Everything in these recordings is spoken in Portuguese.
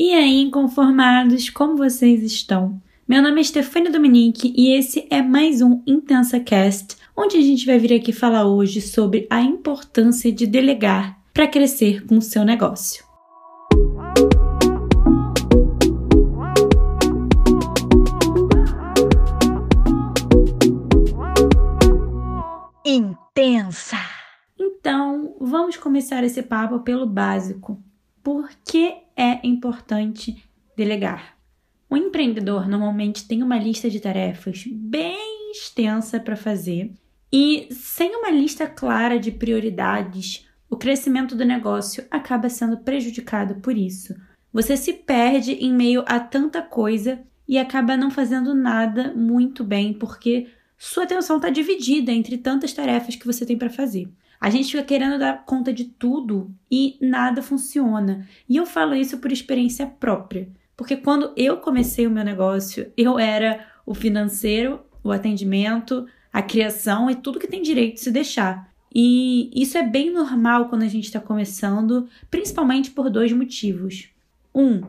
E aí, inconformados, como vocês estão? Meu nome é Stefania Dominique e esse é mais um Intensa Cast, onde a gente vai vir aqui falar hoje sobre a importância de delegar para crescer com o seu negócio. Intensa! Então, vamos começar esse papo pelo básico. Por que é importante delegar? O empreendedor normalmente tem uma lista de tarefas bem extensa para fazer e, sem uma lista clara de prioridades, o crescimento do negócio acaba sendo prejudicado por isso. Você se perde em meio a tanta coisa e acaba não fazendo nada muito bem porque sua atenção está dividida entre tantas tarefas que você tem para fazer. A gente fica querendo dar conta de tudo e nada funciona. E eu falo isso por experiência própria, porque quando eu comecei o meu negócio, eu era o financeiro, o atendimento, a criação e tudo que tem direito de se deixar. E isso é bem normal quando a gente está começando, principalmente por dois motivos. Um,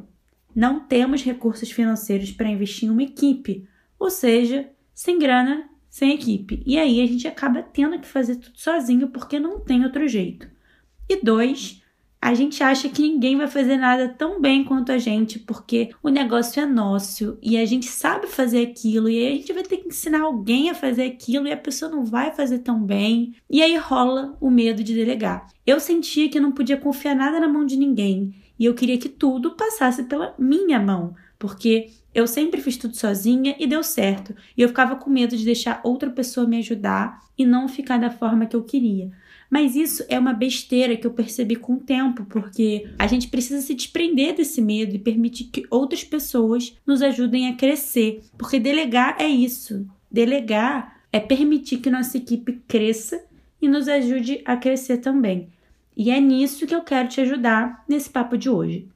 não temos recursos financeiros para investir em uma equipe, ou seja, sem grana sem equipe. E aí a gente acaba tendo que fazer tudo sozinho porque não tem outro jeito. E dois, a gente acha que ninguém vai fazer nada tão bem quanto a gente porque o negócio é nosso e a gente sabe fazer aquilo e aí a gente vai ter que ensinar alguém a fazer aquilo e a pessoa não vai fazer tão bem. E aí rola o medo de delegar. Eu sentia que não podia confiar nada na mão de ninguém e eu queria que tudo passasse pela minha mão, porque eu sempre fiz tudo sozinha e deu certo. E eu ficava com medo de deixar outra pessoa me ajudar e não ficar da forma que eu queria. Mas isso é uma besteira que eu percebi com o tempo, porque a gente precisa se desprender desse medo e permitir que outras pessoas nos ajudem a crescer. Porque delegar é isso. Delegar é permitir que nossa equipe cresça e nos ajude a crescer também. E é nisso que eu quero te ajudar nesse papo de hoje.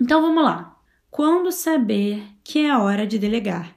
Então vamos lá. Quando saber que é hora de delegar?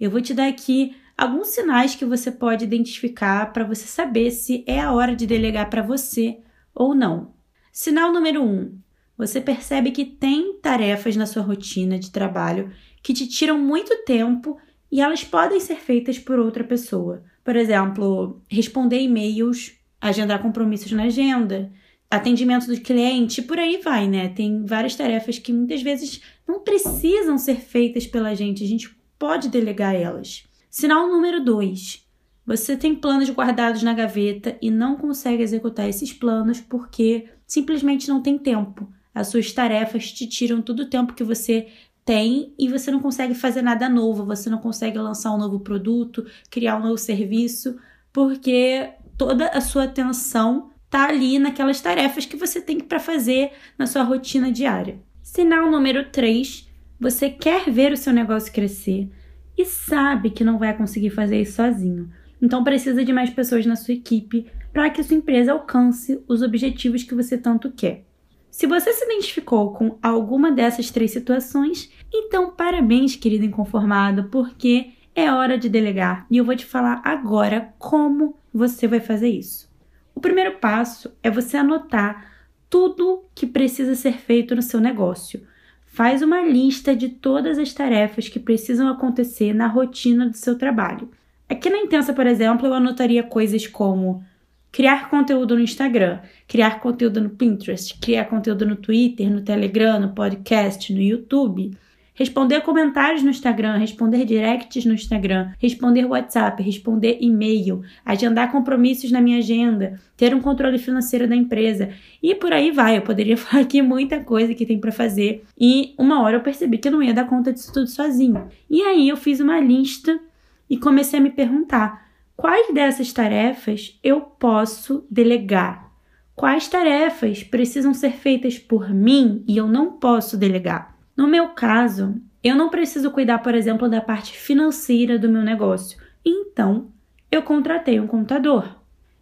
Eu vou te dar aqui alguns sinais que você pode identificar para você saber se é a hora de delegar para você ou não. Sinal número 1: um, você percebe que tem tarefas na sua rotina de trabalho que te tiram muito tempo e elas podem ser feitas por outra pessoa. Por exemplo, responder e-mails, agendar compromissos na agenda, atendimento do cliente, por aí vai, né? Tem várias tarefas que muitas vezes não precisam ser feitas pela gente, a gente pode delegar elas. Sinal número 2. Você tem planos guardados na gaveta e não consegue executar esses planos porque simplesmente não tem tempo. As suas tarefas te tiram todo o tempo que você tem e você não consegue fazer nada novo, você não consegue lançar um novo produto, criar um novo serviço, porque toda a sua atenção tá ali naquelas tarefas que você tem para fazer na sua rotina diária. Sinal número 3, você quer ver o seu negócio crescer e sabe que não vai conseguir fazer isso sozinho. Então precisa de mais pessoas na sua equipe para que sua empresa alcance os objetivos que você tanto quer. Se você se identificou com alguma dessas três situações, então parabéns, querido inconformado, porque é hora de delegar e eu vou te falar agora como você vai fazer isso. O primeiro passo é você anotar tudo que precisa ser feito no seu negócio. Faz uma lista de todas as tarefas que precisam acontecer na rotina do seu trabalho. Aqui na Intensa, por exemplo, eu anotaria coisas como criar conteúdo no Instagram, criar conteúdo no Pinterest, criar conteúdo no Twitter, no Telegram, no podcast, no YouTube, responder comentários no Instagram, responder directs no Instagram, responder WhatsApp, responder e-mail, agendar compromissos na minha agenda, ter um controle financeiro da empresa e por aí vai. Eu poderia falar aqui muita coisa que tem para fazer e uma hora eu percebi que eu não ia dar conta disso tudo sozinho. E aí eu fiz uma lista e comecei a me perguntar quais dessas tarefas eu posso delegar. Quais tarefas precisam ser feitas por mim e eu não posso delegar? No meu caso, eu não preciso cuidar, por exemplo, da parte financeira do meu negócio. Então, eu contratei um contador.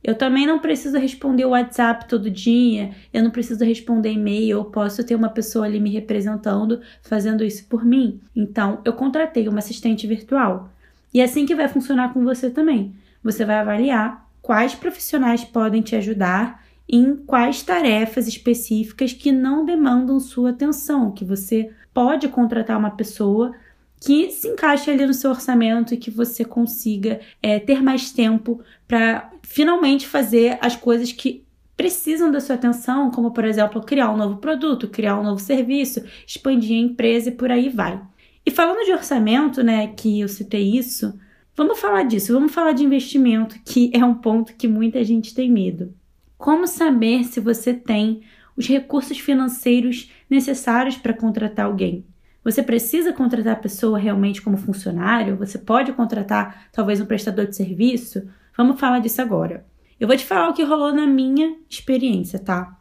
Eu também não preciso responder o WhatsApp todo dia, eu não preciso responder e-mail, eu posso ter uma pessoa ali me representando, fazendo isso por mim. Então, eu contratei uma assistente virtual. E é assim que vai funcionar com você também. Você vai avaliar quais profissionais podem te ajudar em quais tarefas específicas que não demandam sua atenção, que você pode contratar uma pessoa que se encaixe ali no seu orçamento e que você consiga é, ter mais tempo para finalmente fazer as coisas que precisam da sua atenção, como por exemplo criar um novo produto, criar um novo serviço, expandir a empresa e por aí vai. E falando de orçamento, né, que eu citei isso, vamos falar disso, vamos falar de investimento, que é um ponto que muita gente tem medo. Como saber se você tem os recursos financeiros necessários para contratar alguém? Você precisa contratar a pessoa realmente como funcionário? Você pode contratar talvez um prestador de serviço? Vamos falar disso agora. Eu vou te falar o que rolou na minha experiência, tá?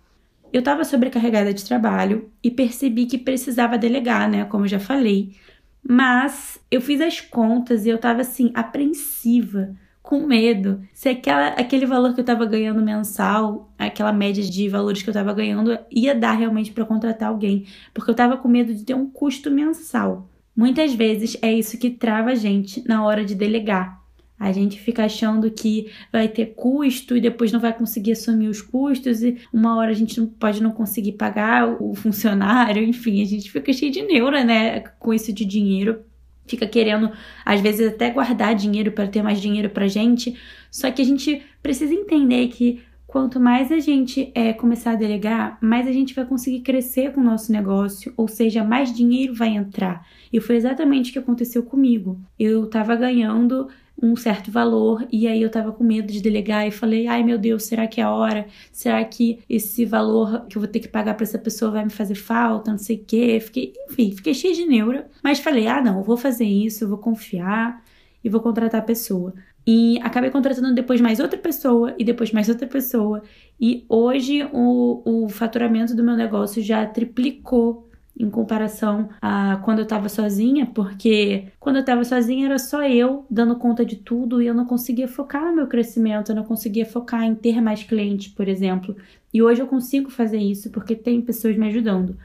Eu estava sobrecarregada de trabalho e percebi que precisava delegar, né? Como eu já falei. Mas eu fiz as contas e eu estava assim, apreensiva com medo se aquela, aquele valor que eu estava ganhando mensal, aquela média de valores que eu estava ganhando, ia dar realmente para contratar alguém, porque eu estava com medo de ter um custo mensal. Muitas vezes é isso que trava a gente na hora de delegar. A gente fica achando que vai ter custo e depois não vai conseguir assumir os custos, e uma hora a gente não, pode não conseguir pagar o funcionário, enfim, a gente fica cheio de neura, né, com isso de dinheiro fica querendo, às vezes, até guardar dinheiro para ter mais dinheiro para gente. Só que a gente precisa entender que quanto mais a gente é, começar a delegar, mais a gente vai conseguir crescer com o nosso negócio, ou seja, mais dinheiro vai entrar. E foi exatamente o que aconteceu comigo. Eu estava ganhando um certo valor e aí eu tava com medo de delegar e falei: "Ai, meu Deus, será que é a hora? Será que esse valor que eu vou ter que pagar para essa pessoa vai me fazer falta? Não sei o quê". Fiquei, enfim, fiquei cheia de neura, mas falei: "Ah, não, eu vou fazer isso, eu vou confiar e vou contratar a pessoa". E acabei contratando depois mais outra pessoa e depois mais outra pessoa. E hoje o, o faturamento do meu negócio já triplicou em comparação a quando eu estava sozinha, porque quando eu estava sozinha era só eu dando conta de tudo e eu não conseguia focar no meu crescimento, eu não conseguia focar em ter mais clientes, por exemplo. E hoje eu consigo fazer isso porque tem pessoas me ajudando.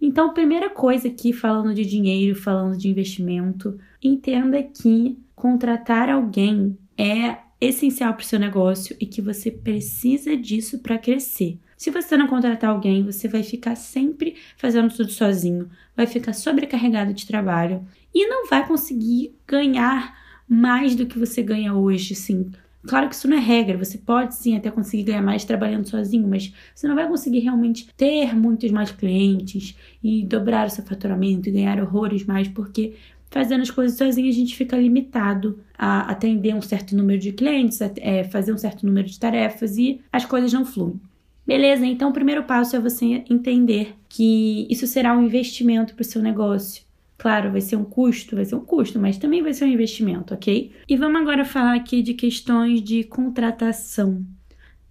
Então, primeira coisa aqui, falando de dinheiro, falando de investimento, entenda que contratar alguém é essencial para o seu negócio e que você precisa disso para crescer. Se você não contratar alguém, você vai ficar sempre fazendo tudo sozinho, vai ficar sobrecarregado de trabalho e não vai conseguir ganhar mais do que você ganha hoje, sim. Claro que isso não é regra, você pode sim até conseguir ganhar mais trabalhando sozinho, mas você não vai conseguir realmente ter muitos mais clientes e dobrar o seu faturamento e ganhar horrores mais, porque fazendo as coisas sozinho a gente fica limitado a atender um certo número de clientes, a é, fazer um certo número de tarefas e as coisas não fluem. Beleza, então o primeiro passo é você entender que isso será um investimento para o seu negócio. Claro, vai ser um custo, vai ser um custo, mas também vai ser um investimento, ok? E vamos agora falar aqui de questões de contratação.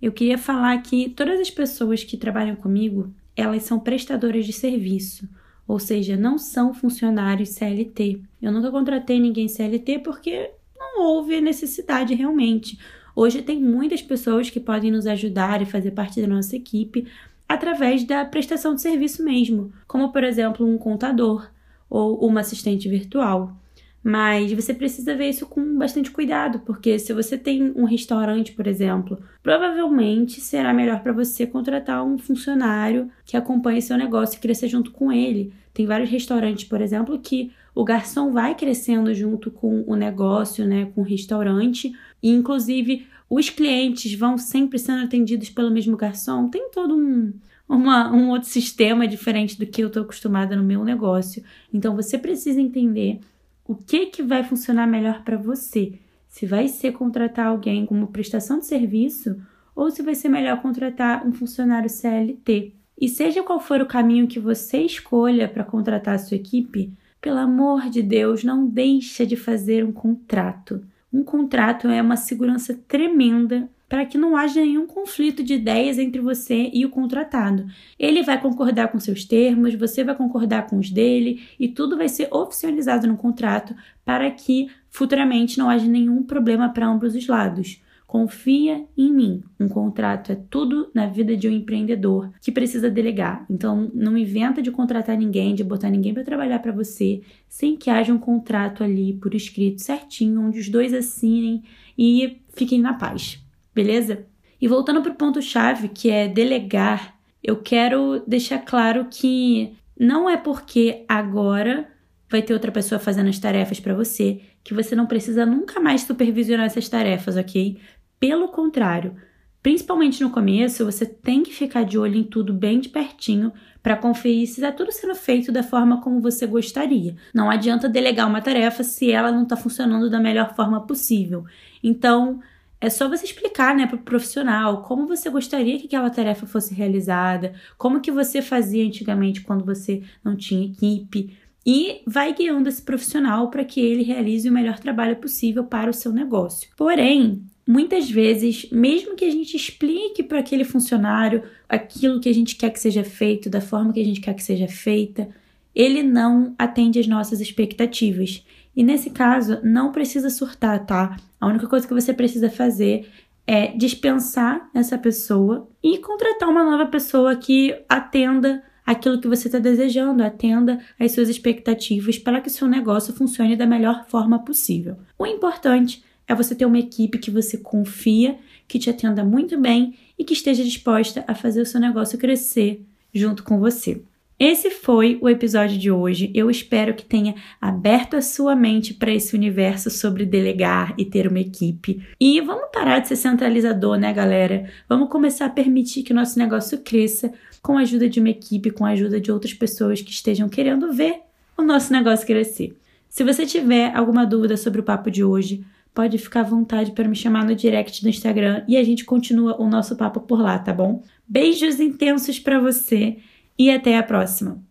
Eu queria falar que todas as pessoas que trabalham comigo, elas são prestadoras de serviço, ou seja, não são funcionários CLT. Eu nunca contratei ninguém CLT porque não houve necessidade realmente. Hoje tem muitas pessoas que podem nos ajudar e fazer parte da nossa equipe através da prestação de serviço mesmo, como por exemplo um contador ou uma assistente virtual. Mas você precisa ver isso com bastante cuidado, porque se você tem um restaurante, por exemplo, provavelmente será melhor para você contratar um funcionário que acompanhe seu negócio e cresça junto com ele. Tem vários restaurantes, por exemplo, que o garçom vai crescendo junto com o negócio, né, com o restaurante, e inclusive os clientes vão sempre sendo atendidos pelo mesmo garçom. Tem todo um, uma, um outro sistema diferente do que eu estou acostumada no meu negócio. Então você precisa entender o que que vai funcionar melhor para você. Se vai ser contratar alguém como prestação de serviço ou se vai ser melhor contratar um funcionário CLT. E seja qual for o caminho que você escolha para contratar a sua equipe, pelo amor de Deus, não deixa de fazer um contrato. Um contrato é uma segurança tremenda para que não haja nenhum conflito de ideias entre você e o contratado. Ele vai concordar com seus termos, você vai concordar com os dele e tudo vai ser oficializado no contrato para que futuramente não haja nenhum problema para ambos os lados. Confia em mim. Um contrato é tudo na vida de um empreendedor que precisa delegar. Então, não inventa de contratar ninguém, de botar ninguém para trabalhar para você, sem que haja um contrato ali por escrito certinho, onde os dois assinem e fiquem na paz. Beleza? E voltando para o ponto chave, que é delegar, eu quero deixar claro que Não é porque agora vai ter outra pessoa fazendo as tarefas para você que você não precisa nunca mais supervisionar essas tarefas, ok? Pelo contrário, principalmente no começo, você tem que ficar de olho em tudo bem de pertinho para conferir se está tudo sendo feito da forma como você gostaria. Não adianta delegar uma tarefa se ela não está funcionando da melhor forma possível. Então, é só você explicar, né, para o profissional como você gostaria que aquela tarefa fosse realizada, como que você fazia antigamente quando você não tinha equipe e vai guiando esse profissional para que ele realize o melhor trabalho possível para o seu negócio. Porém, muitas vezes, mesmo que a gente explique para aquele funcionário aquilo que a gente quer que seja feito, da forma que a gente quer que seja feita, ele não atende às nossas expectativas. E nesse caso, não precisa surtar, tá? A única coisa que você precisa fazer é dispensar essa pessoa e contratar uma nova pessoa que atenda aquilo que você está desejando, atenda às suas expectativas para que seu negócio funcione da melhor forma possível. O importante é você ter uma equipe que você confia, que te atenda muito bem e que esteja disposta a fazer o seu negócio crescer junto com você. Esse foi o episódio de hoje. Eu espero que tenha aberto a sua mente para esse universo sobre delegar e ter uma equipe. E vamos parar de ser centralizador, né, galera? Vamos começar a permitir que o nosso negócio cresça com a ajuda de uma equipe, com a ajuda de outras pessoas que estejam querendo ver o nosso negócio crescer. Se você tiver alguma dúvida sobre o papo de hoje, pode ficar à vontade para me chamar no direct do Instagram e a gente continua o nosso papo por lá, tá bom? Beijos intensos para você e até a próxima!